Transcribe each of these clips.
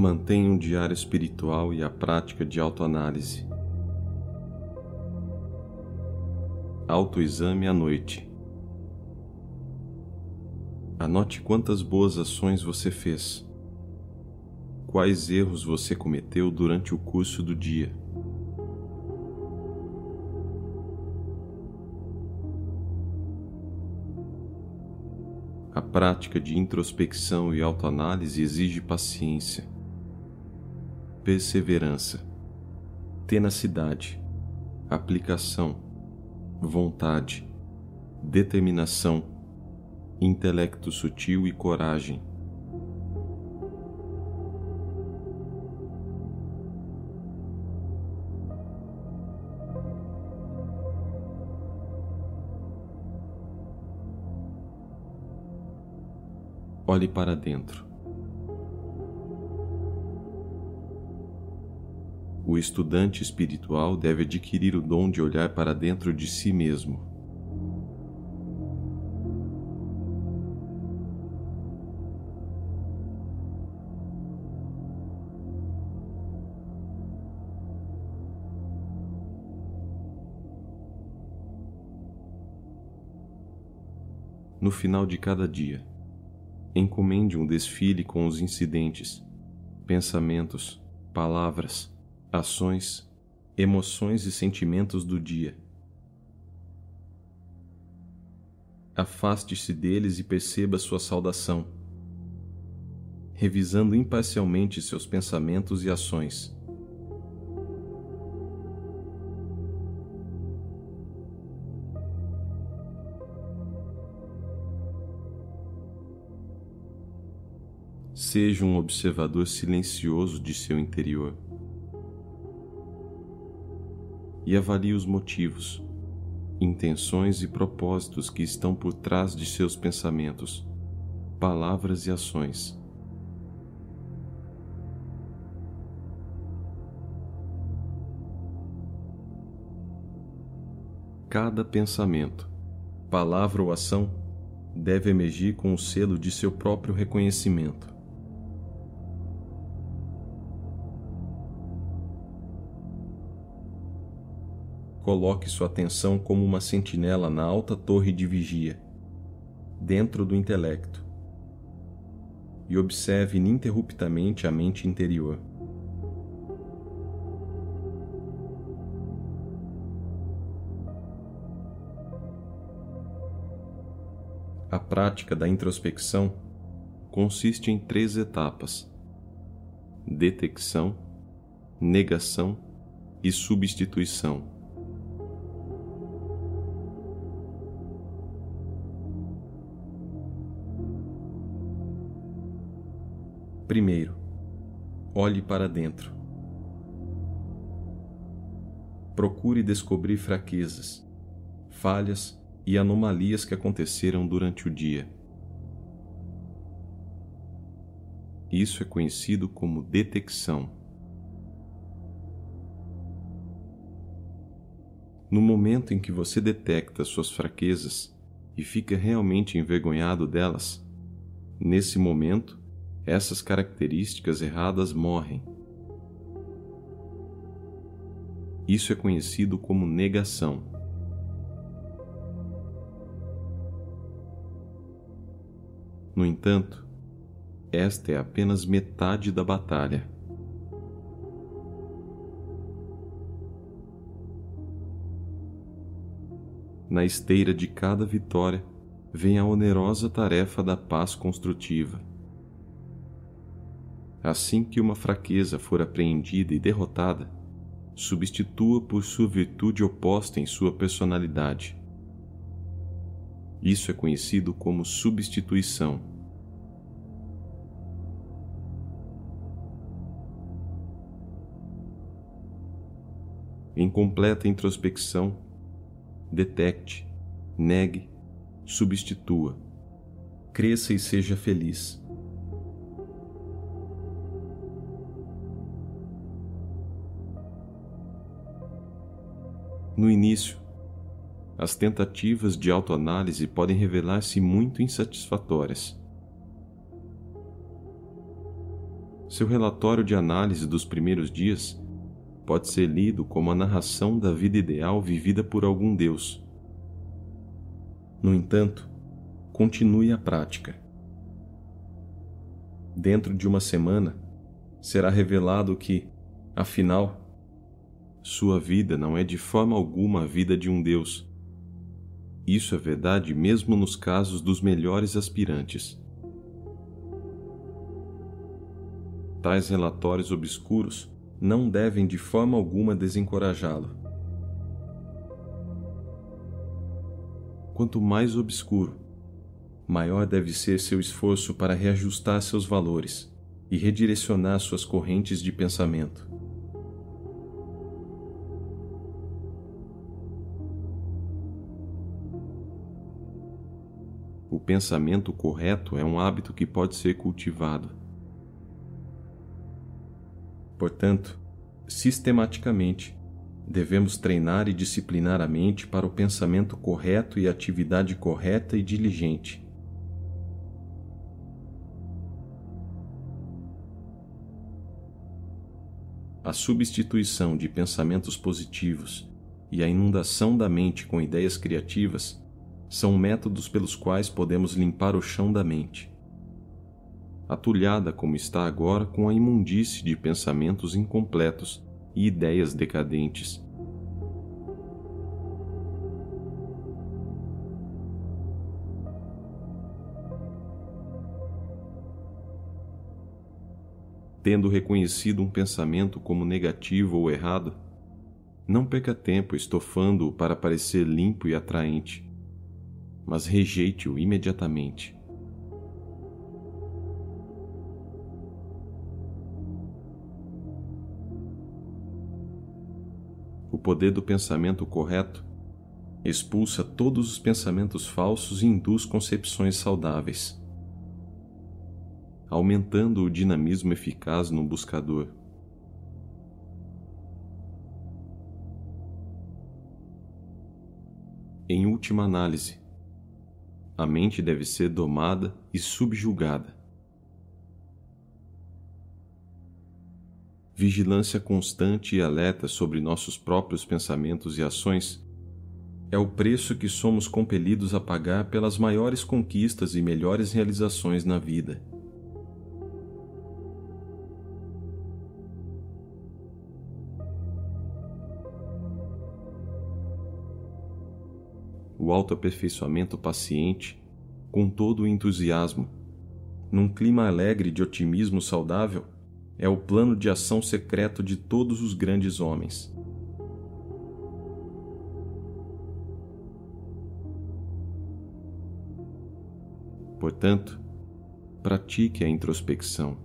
Mantenha um diário espiritual e a prática de autoanálise. Autoexame à noite. Anote quantas boas ações você fez. Quais erros você cometeu durante o curso do dia. A prática de introspecção e autoanálise exige paciência perseverança, tenacidade, aplicação, vontade, determinação, intelecto sutil e coragem. Olhe para dentro. O estudante espiritual deve adquirir o dom de olhar para dentro de si mesmo. No final de cada dia, encomende um desfile com os incidentes, pensamentos, palavras, ações, emoções e sentimentos do dia. Afaste-se deles e perceba sua saudação, revisando imparcialmente seus pensamentos e ações. Seja um observador silencioso de seu interior e avalie os motivos, intenções e propósitos que estão por trás de seus pensamentos, palavras e ações. Cada pensamento, palavra ou ação deve emergir com o selo de seu próprio reconhecimento. Coloque sua atenção como uma sentinela na alta torre de vigia, dentro do intelecto, e observe ininterruptamente a mente interior. A prática da introspecção consiste em três etapas: detecção, negação e substituição. Primeiro, olhe para dentro. Procure descobrir fraquezas, falhas e anomalias que aconteceram durante o dia. Isso é conhecido como detecção. No momento em que você detecta suas fraquezas e fica realmente envergonhado delas, nesse momento essas características erradas morrem. Isso é conhecido como negação. No entanto, esta é apenas metade da batalha. Na esteira de cada vitória vem a onerosa tarefa da paz construtiva. Assim que uma fraqueza for apreendida e derrotada, substitua por sua virtude oposta em sua personalidade. Isso é conhecido como substituição. Em completa introspecção, detecte, negue, substitua, cresça e seja feliz. No início, as tentativas de autoanálise podem revelar-se muito insatisfatórias. Seu relatório de análise dos primeiros dias pode ser lido como a narração da vida ideal vivida por algum Deus. No entanto, continue a prática. Dentro de uma semana, será revelado que, afinal, sua vida não é de forma alguma a vida de um Deus. Isso é verdade mesmo nos casos dos melhores aspirantes. Tais relatórios obscuros não devem de forma alguma desencorajá-lo. Quanto mais obscuro, maior deve ser seu esforço para reajustar seus valores e redirecionar suas correntes de pensamento. O pensamento correto é um hábito que pode ser cultivado. Portanto, sistematicamente, devemos treinar e disciplinar a mente para o pensamento correto e atividade correta e diligente. A substituição de pensamentos positivos e a inundação da mente com ideias criativas são métodos pelos quais podemos limpar o chão da mente atulhada como está agora com a imundície de pensamentos incompletos e ideias decadentes. Tendo reconhecido um pensamento como negativo ou errado, não perca tempo estofando-o para parecer limpo e atraente, mas rejeite-o imediatamente. o poder do pensamento correto expulsa todos os pensamentos falsos e induz concepções saudáveis, aumentando o dinamismo eficaz no buscador. Em última análise, a mente deve ser domada e subjugada vigilância constante e alerta sobre nossos próprios pensamentos e ações é o preço que somos compelidos a pagar pelas maiores conquistas e melhores realizações na vida. O autoaperfeiçoamento paciente, com todo o entusiasmo, num clima alegre de otimismo saudável, é o plano de ação secreto de todos os grandes homens. Portanto, pratique a introspecção.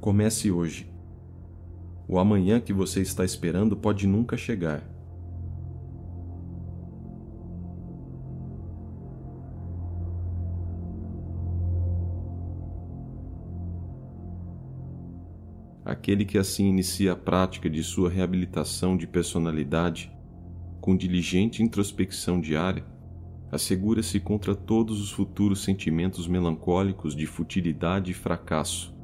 Comece hoje. O amanhã que você está esperando pode nunca chegar. Aquele que assim inicia a prática de sua reabilitação de personalidade, com diligente introspecção diária, assegura-se contra todos os futuros sentimentos melancólicos de futilidade e fracasso.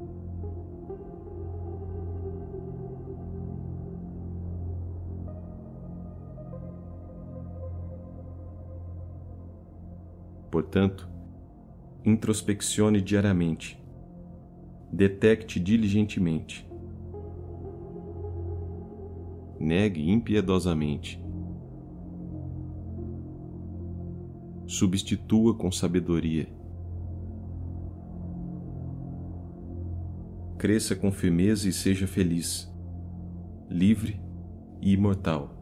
Portanto, introspeccione diariamente, detecte diligentemente negue impiedosamente. Substitua com sabedoria. Cresça com firmeza e seja feliz, livre e imortal.